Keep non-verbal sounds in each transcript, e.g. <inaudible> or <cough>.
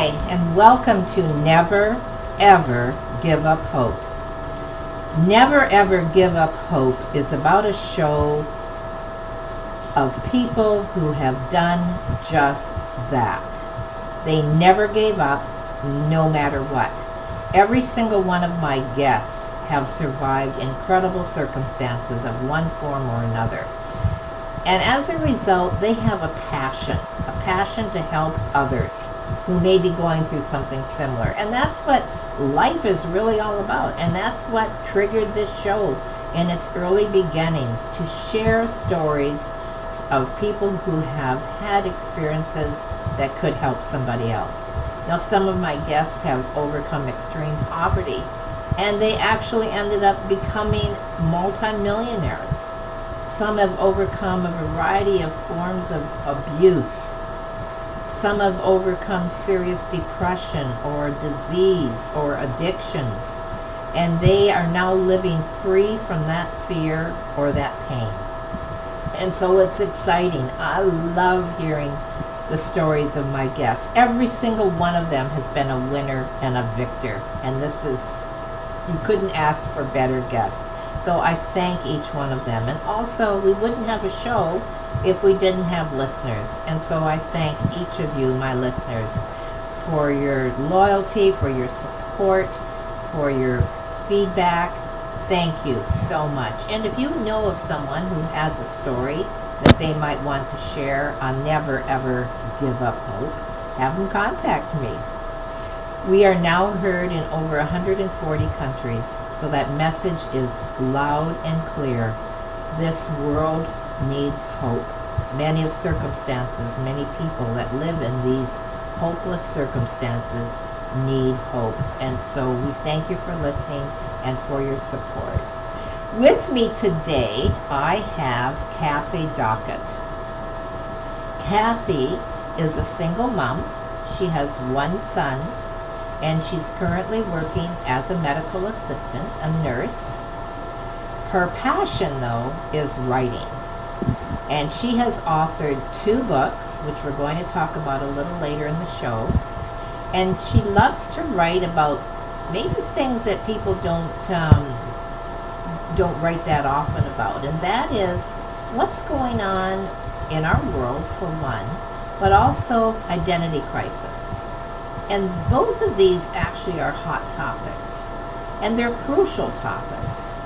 Hi, and welcome to Never Ever Give Up Hope. Never Ever Give Up Hope is about a show of people who have done just that. They never gave up, no matter what. Every single one of my guests have survived incredible circumstances of one form or another. And as a result, they have a passion, a passion to help others who may be going through something similar. And that's what life is really all about. And that's what triggered this show in its early beginnings to share stories of people who have had experiences that could help somebody else. Now, some of my guests have overcome extreme poverty, and they actually ended up becoming multimillionaires. Some have overcome a variety of forms of abuse. Some have overcome serious depression or disease or addictions. And they are now living free from that fear or that pain. And so it's exciting. I love hearing the stories of my guests. Every single one of them has been a winner and a victor. And this is, you couldn't ask for better guests. So I thank each one of them. And also, we wouldn't have a show if we didn't have listeners. And so I thank each of you, my listeners, for your loyalty, for your support, for your feedback. Thank you so much. And if you know of someone who has a story that they might want to share on Never Ever Give Up Hope, have them contact me. We are now heard in over 140 countries, so that message is loud and clear. This world needs hope. Many circumstances, many people that live in these hopeless circumstances need hope. And so we thank you for listening and for your support. With me today, I have Kathy Dockett. Kathy is a single mom. She has one son and she's currently working as a medical assistant, a nurse. Her passion, though, is writing. And she has authored two books, which we're going to talk about a little later in the show. And she loves to write about maybe things that people don't um, don't write that often about, and that is what's going on in our world for one, but also identity crisis. And both of these actually are hot topics, and they're crucial topics.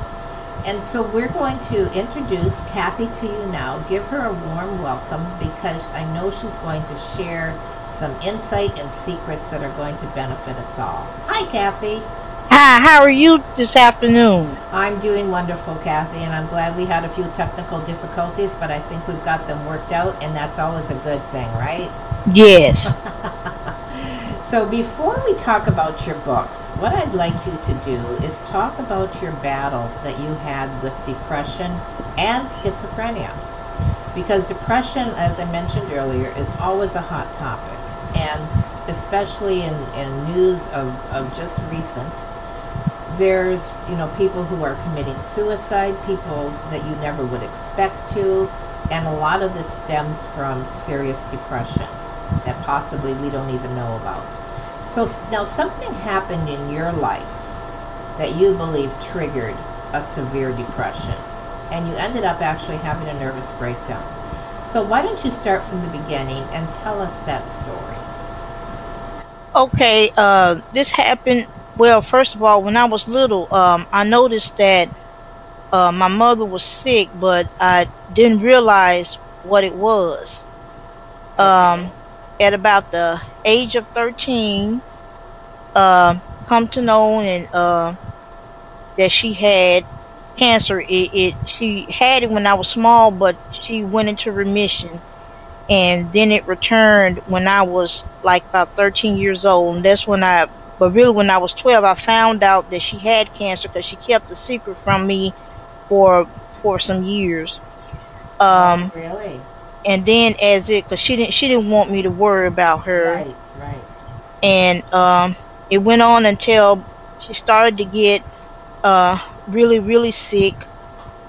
And so we're going to introduce Kathy to you now, give her a warm welcome because I know she's going to share some insight and secrets that are going to benefit us all. Hi, Kathy. Hi, how are you this afternoon? I'm doing wonderful, Kathy, and I'm glad we had a few technical difficulties, but I think we've got them worked out, and that's always a good thing, right? Yes. <laughs> So before we talk about your books, what I'd like you to do is talk about your battle that you had with depression and schizophrenia. Because depression, as I mentioned earlier, is always a hot topic. And especially in, in news of, of just recent, there's, you know, people who are committing suicide, people that you never would expect to, and a lot of this stems from serious depression that possibly we don't even know about. So now something happened in your life that you believe triggered a severe depression. and you ended up actually having a nervous breakdown. So why don't you start from the beginning and tell us that story? Okay, uh, this happened. Well, first of all, when I was little, um, I noticed that uh, my mother was sick, but I didn't realize what it was. Um, at about the age of 13, uh, come to know and uh, that she had cancer. It, it she had it when I was small, but she went into remission, and then it returned when I was like about 13 years old. And that's when I, but really when I was 12, I found out that she had cancer because she kept the secret from me for for some years. Um, really? And then as it, cause she didn't she didn't want me to worry about her. Right, right. And um, it went on until she started to get uh, really really sick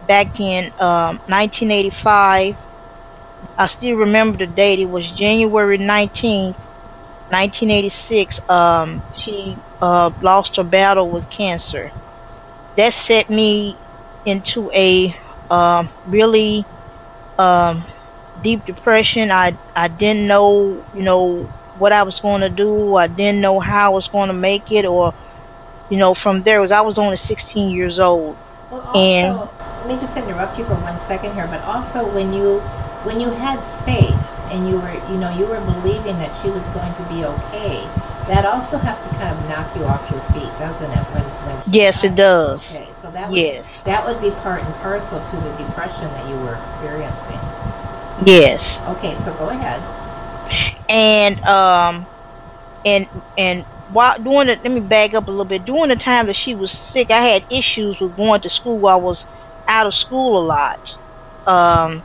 back in um, 1985. I still remember the date. It was January 19th, 1986. Um, she uh, lost her battle with cancer. That set me into a uh, really um, deep depression. I I didn't know, you know, what I was going to do. I didn't know how I was going to make it, or you know, from there was I was only 16 years old. Well, also, And- let me just interrupt you for one second here. But also, when you when you had faith and you were you know you were believing that she was going to be okay, that also has to kind of knock you off your feet, doesn't it? When when Yes, it does. Okay, so that would, Yes, that would be part and parcel to the depression that you were experiencing. Yes. Okay, so go ahead. and um and and while during the let me back up a little bit. During the time that she was sick i had issues with going to school i was out of school a lot. Um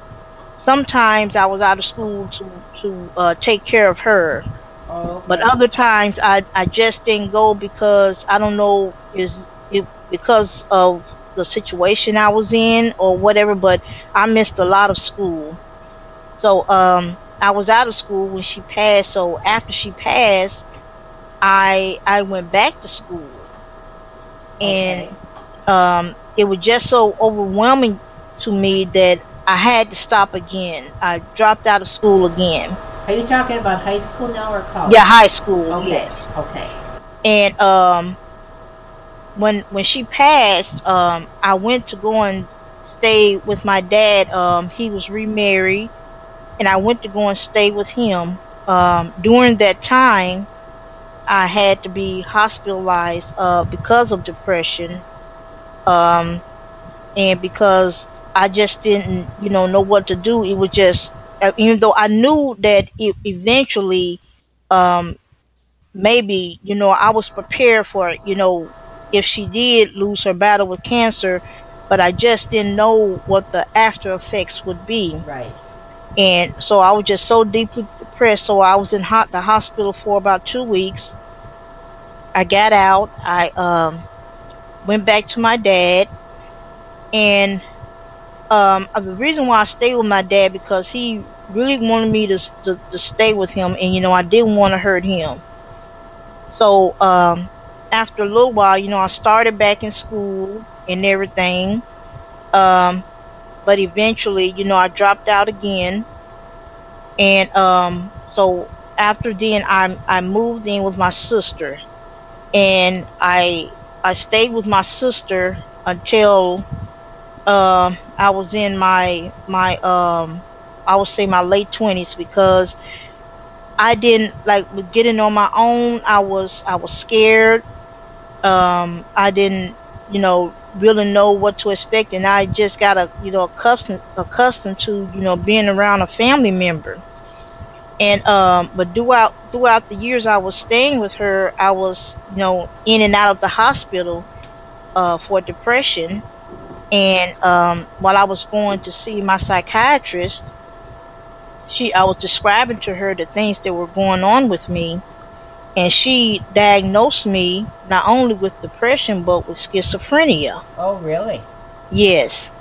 sometimes i was out of school to to uh, take care of her. Oh, but other times i i just didn't go because i don't know is it because of the situation i was in or whatever but i missed a lot of school so um i was out of school when she passed. So after she passed i i went back to school. And um it was just so overwhelming to me that i had to stop again. I dropped out of school again. Are you talking about high school now or college? yeah high school Okay. yes. Okay. and um when when she passed um i went to go and stay with my dad. Um he was remarried and i went to go and stay with him. Um during that time i had to be hospitalized uh because of depression. Um and because i just didn't you know know what to do. It was just uh, even though i knew that it eventually um maybe you know i was prepared for it you know if she did lose her battle with cancer but i just didn't know what the after effects would be. Right. And so i was just so deeply depressed. So i was in hot, the hospital for about two weeks. I got out. I um, went back to my dad. And um, uh, the reason why i stayed with my dad because he really wanted me to, to, to stay with him. And you know i didn't want to hurt him. So um, after a little while, you know, I started back in school and everything. Um, but eventually, you know, I dropped out again. And um, so after then, I I moved in with my sister, and I I stayed with my sister until uh, I was in my my um I would say my late twenties because I didn't like getting on my own. I was I was scared. Um, I didn't, you know, really know what to expect, and I just got a you know accustomed accustomed to you know being around a family member. And um, but throughout throughout the years I was staying with her, I was you know in and out of the hospital uh, for depression. And um, while I was going to see my psychiatrist, she I was describing to her the things that were going on with me and she diagnosed me not only with depression but with schizophrenia Oh, really? yes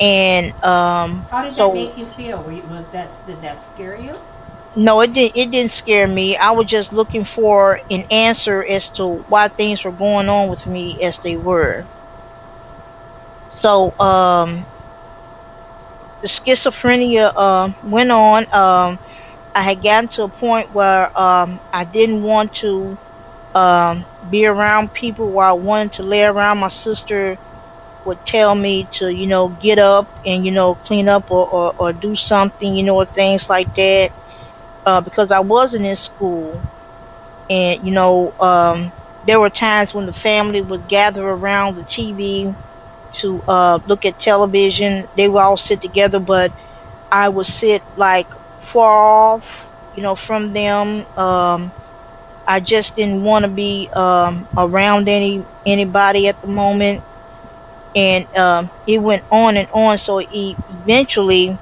and um How did So- that make you feel? Were you, was that did that scare you? no it didn't it didn't scare me i was just looking for an answer as to why things were going on with me as they were so um the schizophrenia uh, went on. Um, I had gotten to a point where um, I didn't want to um, be around people where I wanted to lay around. My sister would tell me to, you know, get up and, you know, clean up or, or, or do something, you know, or things like that. Uh, because I wasn't in school. And, you know, um, there were times when the family would gather around the TV to uh, look at television. They would all sit together, but I would sit like far off, you know, from them. Um, I just didn't want to be um, around any anybody at the moment, and um, it went on and on. So eventually,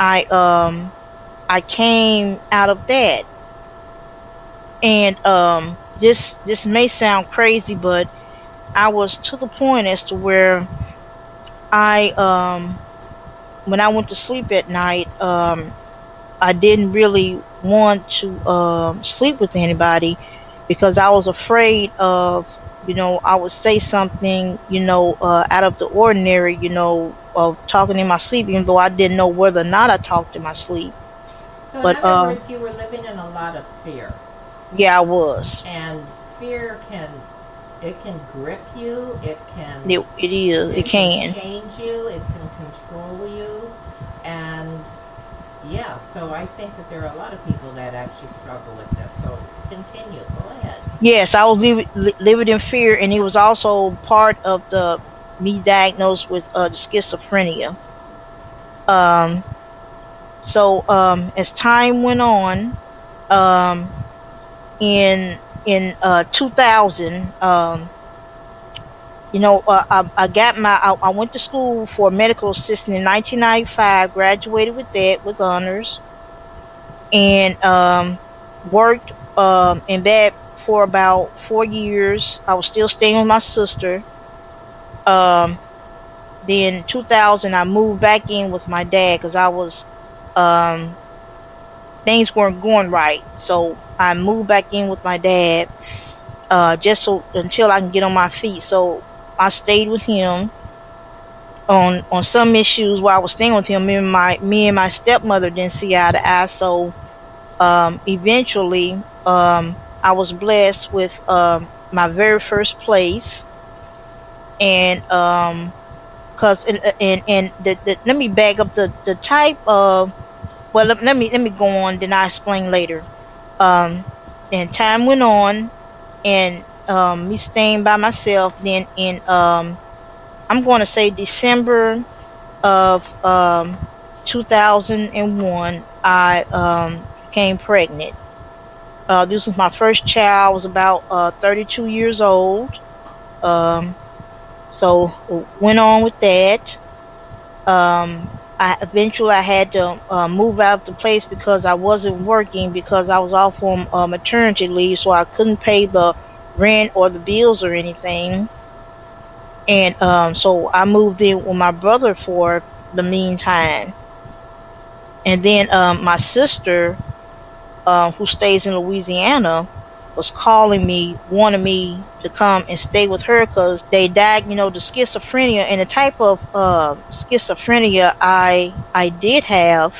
I um, I came out of that, and um, this this may sound crazy, but I was to the point as to where I um, when I went to sleep at night, um, I didn't really want to uh, sleep with anybody because I was afraid of, you know, I would say something, you know, uh, out of the ordinary, you know, of talking in my sleep, even though I didn't know whether or not I talked in my sleep. So, But, in other uh, words, you were living in a lot of fear, Yeah, I was. and fear can it can grip you. It can It, it is. It can. change you. It can control you, yeah. So I think that there are a lot of people that actually struggle with this. So continue. Go ahead. Yes, I was li- living in fear, and it was also part of the me diagnosed with uh, schizophrenia. Um, so um, as time went on, um, in in uh, 2000, um, you know, uh, I, I got my I, I went to school for medical assistant in 1995, graduated with that with honors, and um, worked um, in that for about four years. I was still staying with my sister. Um, then 2000, I moved back in with my dad because I was um, things weren't going right. So I moved back in with my dad uh, just so until I can get on my feet. So I stayed with him on on some issues while I was staying with him. Me and my me and my stepmother didn't see eye to eye. So um, eventually, um, I was blessed with um, my very first place, and um, cause and and, and the, the, let me back up the the type of well let, let me let me go on then I explain later. Um, and time went on, and um, me staying by myself. Then in um, I'm going to say December of um, 2001, I um, became pregnant. Uh, this was my first child. I was about uh, 32 years old. Um, so went on with that. Um, I eventually I had to uh, move out of the place because I wasn't working because I was off on uh, maternity leave, so I couldn't pay the rent or the bills or anything. And um, so I moved in with my brother for the meantime. And then um, my sister, uh, who stays in Louisiana, was calling me, wanting me to come and stay with her because they died, you know, the schizophrenia and the type of uh, schizophrenia I I did have.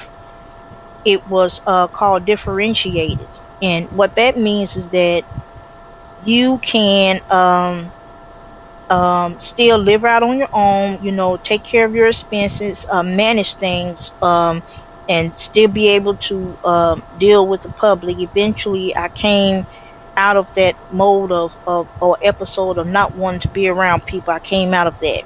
It was uh, called differentiated, and what that means is that you can um, um, still live out on your own, you know, take care of your expenses, uh, manage things, um, and still be able to um deal with the public. Eventually, I came out of that mode of, of or episode of not wanting to be around people. I came out of that.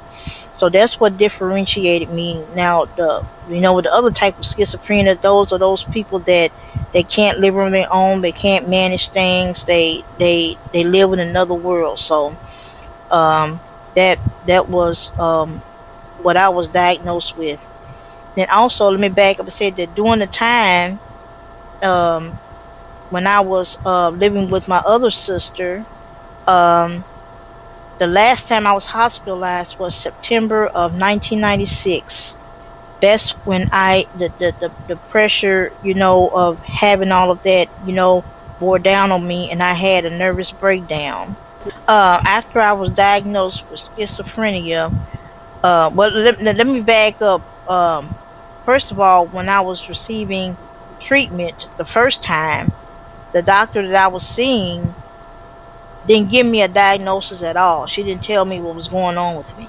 So that's what differentiated me. Now, the you know, with the other type of schizophrenia, those are those people that they can't live on their own. They can't manage things. They they they live in another world. So um, that that was um, what I was diagnosed with. Then also, let me back up and say that during the time um, when I was uh, living with my other sister, um, the last time I was hospitalized was September of 1996. That's when I the, the, the, the pressure, you know, of having all of that, you know, bore down on me, and I had a nervous breakdown. Uh, after I was diagnosed with schizophrenia, uh, well, let, let me back up. Um, first of all, when I was receiving treatment the first time, the doctor that I was seeing didn't give me a diagnosis at all. She didn't tell me what was going on with me.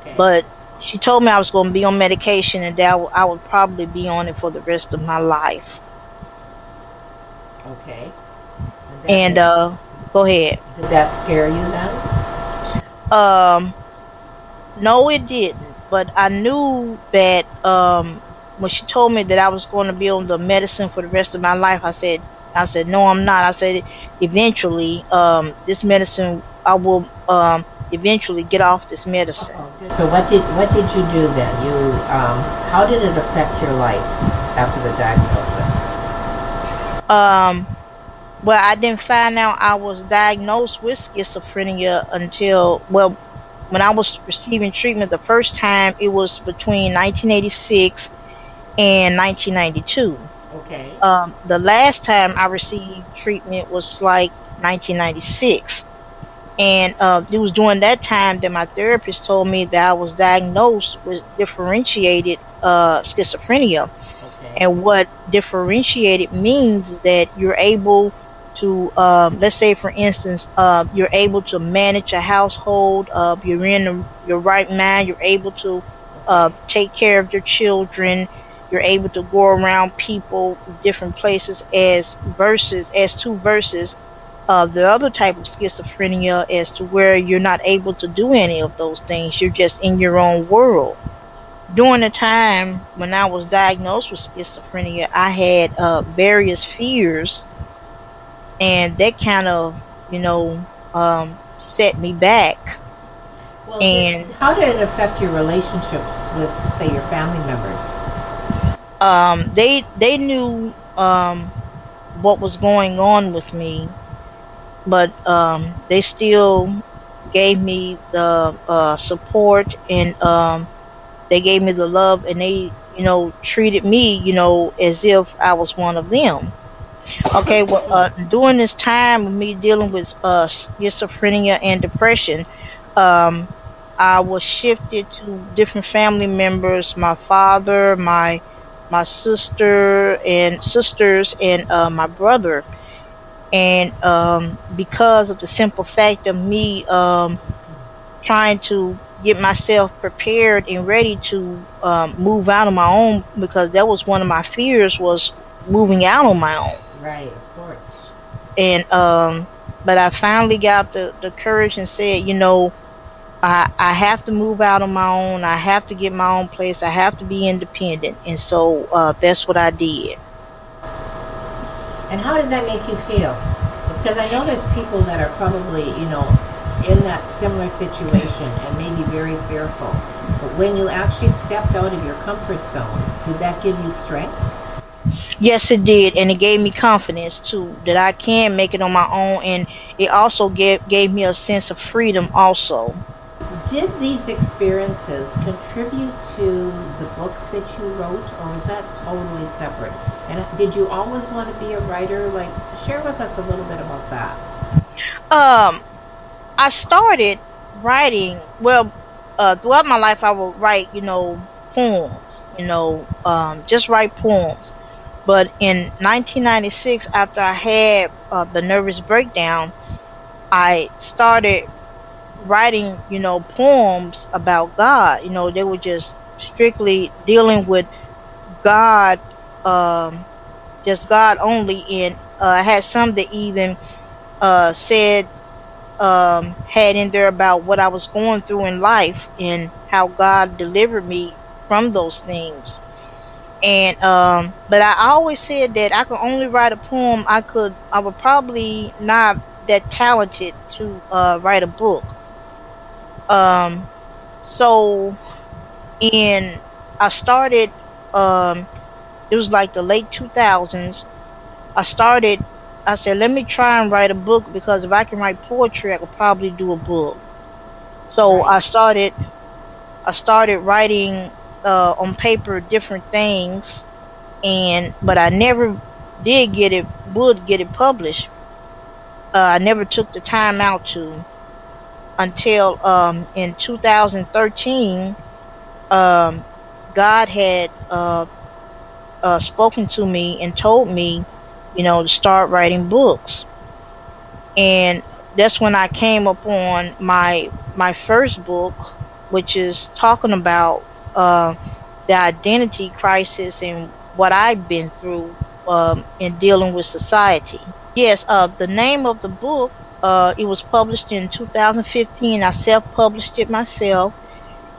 Okay. But she told me I was going to be on medication and that I would probably be on it for the rest of my life. okay. And then- uh, go ahead. did that scare you then? Um, no, it didn't. But I knew that um, when she told me that I was going to be on the medicine for the rest of my life, I said, I said, no, I'm not. I said, eventually, um, this medicine, I will um, eventually get off this medicine. So what did what did you do then? You um, how did it affect your life after the diagnosis? Um, well, I didn't find out I was diagnosed with schizophrenia until, well, when I was receiving treatment the first time, it was between 1986 and 1992. Okay. Um, the last time I received treatment was like 1996. And uh, it was during that time that my therapist told me that I was diagnosed with differentiated uh, schizophrenia. Okay. And what differentiated means is that you're able to, um, let's say, for instance, uh, you're able to manage a household. Uh, you're in the, your right mind. You're able to uh, take care of your children. You're able to go around people, different places, as versus as two verses of the other type of schizophrenia, as to where you're not able to do any of those things. You're just in your own world during the time when I was diagnosed with schizophrenia, I had uh, various fears, and that kind of, you know, um, set me back. well, and- how did it affect your relationships with, say, your family members? Um, they they knew um, what was going on with me, but um, they still gave me the uh, support and um, they gave me the love and they you know treated me you know as if I was one of them. Okay, well, uh, during this time of me dealing with uh, schizophrenia and depression, um, I was shifted to different family members. My father, my my sister and sisters, and uh, my brother. And um, because of the simple fact of me um, trying to get myself prepared and ready to um, move out on my own, because that was one of my fears was moving out on my own Right, of course. and um but I finally got the the courage and said, you know, I I have to move out on my own. I have to get my own place. I have to be independent. And so uh that's what I did. And how did that make you feel? Because I know there's people that are probably, you know, in that similar situation and maybe very fearful. But when you actually stepped out of your comfort zone, did that give you strength? Yes, it did, and it gave me confidence too that I can make it on my own, and it also gave gave me a sense of freedom also. Did these experiences contribute to the books that you wrote, or was that totally separate? And did you always want to be a writer? Like, share with us a little bit about that. Um, I started writing. Well, uh, throughout my life, I would write, you know, poems. You know, um, just write poems. But in 1996, after I had uh, the nervous breakdown, I started writing, you know, poems about God. You know, they were just strictly dealing with God, um, just God only. And uh, I had some that even uh, said um, had in there about what I was going through in life and how God delivered me from those things. And um, but I always said that I could only write a poem. I could I would probably not that talented to uh, write a book. Um, so in I started um, it was like the late 2000s. I started I said, let me try and write a book because if I can write poetry, I could probably do a book. So Right. I started, I started writing uh, on paper different things, and but I never did get it, would get it published. Uh, I never took the time out to until um, in 2013, um, God had uh, uh, spoken to me and told me, you know, to start writing books. And that's when I came upon my my first book, which is talking about uh, the identity crisis and what I've been through um, in dealing with society. Yes, uh, the name of the book, uh, it was published in 2015. I self-published it myself.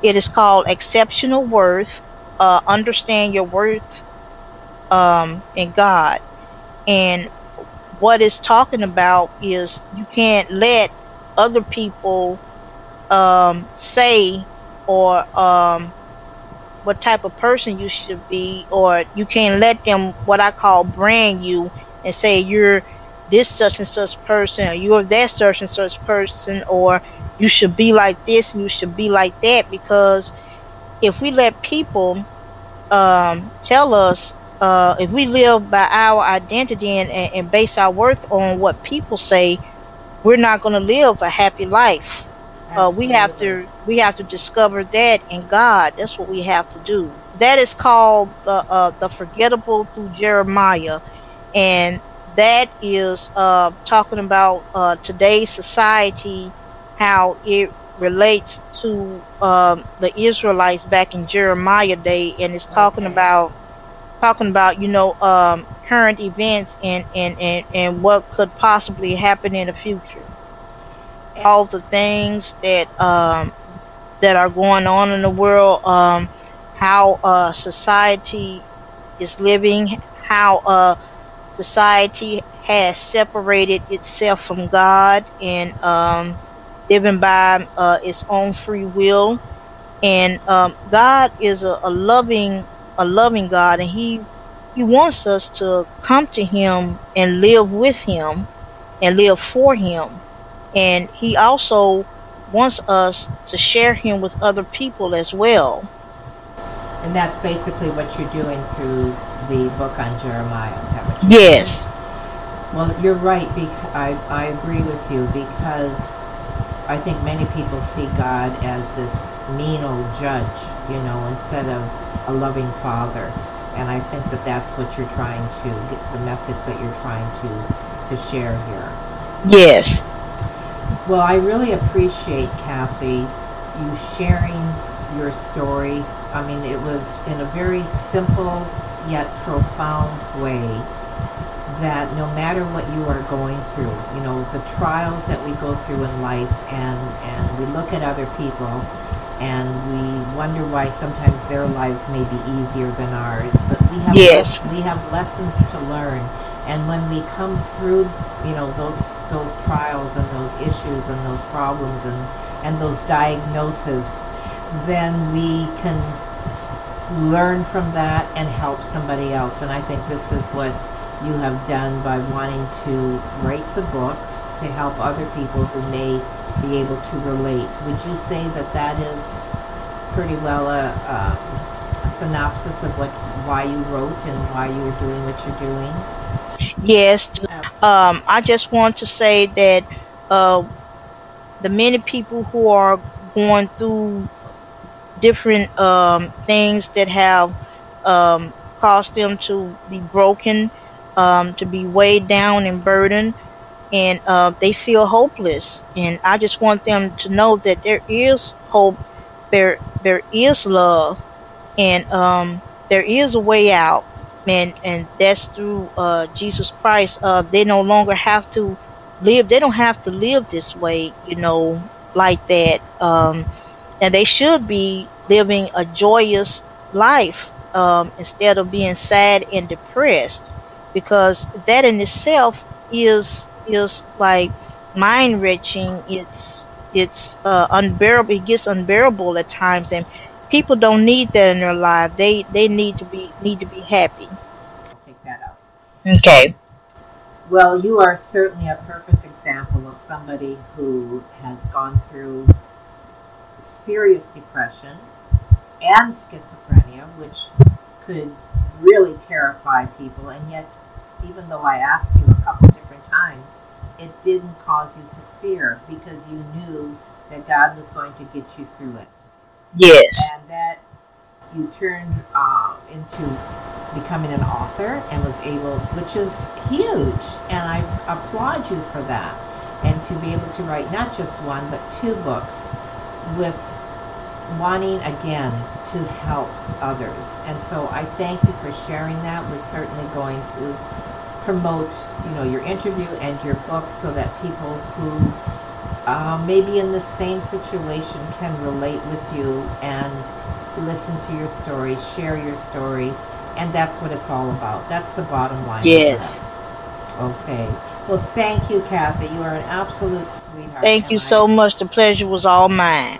It is called Exceptional Worth, uh, Understand Your Worth um, in God. And what it's talking about is you can't let other people um, say or um, what type of person you should be, or you can't let them what I call brand you and say you're this such and such person, or you're that such and such person, or you should be like this and you should be like that. Because if we let people um, tell us uh, if we live by our identity and, and, and base our worth on what people say, we're not going to live a happy life. Uh, we have to we have to discover that in God. That's what we have to do. That is called the uh, the forgettable through Jeremiah, and that is uh, talking about uh, today's society, how it relates to um, the Israelites back in Jeremiah day, and it's talking okay. about talking about you know um, current events and, and and and what could possibly happen in the future all the things that um, that are going on in the world um, how uh, society is living how uh, society has separated itself from God and um, living by uh, its own free will and um, God is a, a loving a loving God, and He He wants us to come to Him and live with Him and live for Him, and He also wants us to share Him with other people as well. And that's basically what you're doing through the book on Jeremiah. yes. Doing? Well, you're right. Because I I agree with you because I think many people see God as this mean old judge, you know, instead of a loving father. And I think that that's what you're trying to get the message that you're trying to to share here. Yes. Well, I really appreciate Kathy you sharing your story. I mean, it was in a very simple yet profound way that no matter what you are going through, you know, the trials that we go through in life and and we look at other people and we wonder why sometimes their lives may be easier than ours. But we have yes. we have lessons to learn, and when we come through, you know those those trials and those issues and those problems and and those diagnoses, then we can learn from that and help somebody else. And I think this is what you have done by wanting to write the books to help other people who may be able to relate. Would you say that that is pretty well a, a, synopsis of what why you wrote and why you're doing what you're doing? Yes. Um, I just want to say that uh, the many people who are going through different um, things that have um, caused them to be broken, um, to be weighed down and burdened, and uh, they feel hopeless. And I just want them to know that there is hope, there there is love, and um, there is a way out, and and that's through uh, Jesus Christ. Uh, they no longer have to live. They don't have to live this way, you know, like that. Um, and they should be living a joyous life um, instead of being sad and depressed, because that in itself is is like mind wrenching. It's it's uh, unbearable. It gets unbearable at times, and people don't need that in their life. They they need to be need to be happy. Take that out. Okay. Well, you are certainly a perfect example of somebody who has gone through serious depression and schizophrenia, which could really terrify people, and yet, even though I asked you a couple different times, it didn't cause you to fear because you knew that God was going to get you through it. Yes. And that you turned uh, into becoming an author and was able, which is huge, and I applaud you for that. And to be able to write not just one but two books with wanting again to help others. And so I thank you for sharing that. We're certainly going to promote, you know, your interview and your book so that people who uh, may be in the same situation can relate with you and listen to your story, share your story, and that's what it's all about. That's the bottom line. Yes. Okay. Well, thank you, Kathy. You are an absolute sweetheart. Thank you I- so much. The pleasure was all mine.